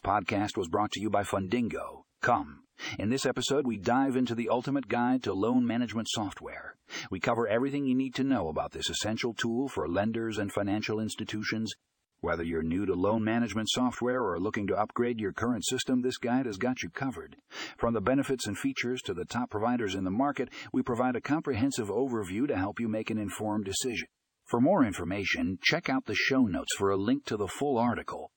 podcast was brought to you by Fundingo. Come. In this episode, we dive into the ultimate guide to loan management software. We cover everything you need to know about this essential tool for lenders and financial institutions. Whether you're new to loan management software or looking to upgrade your current system, this guide has got you covered. From the benefits and features to the top providers in the market, we provide a comprehensive overview to help you make an informed decision. For more information, check out the show notes for a link to the full article.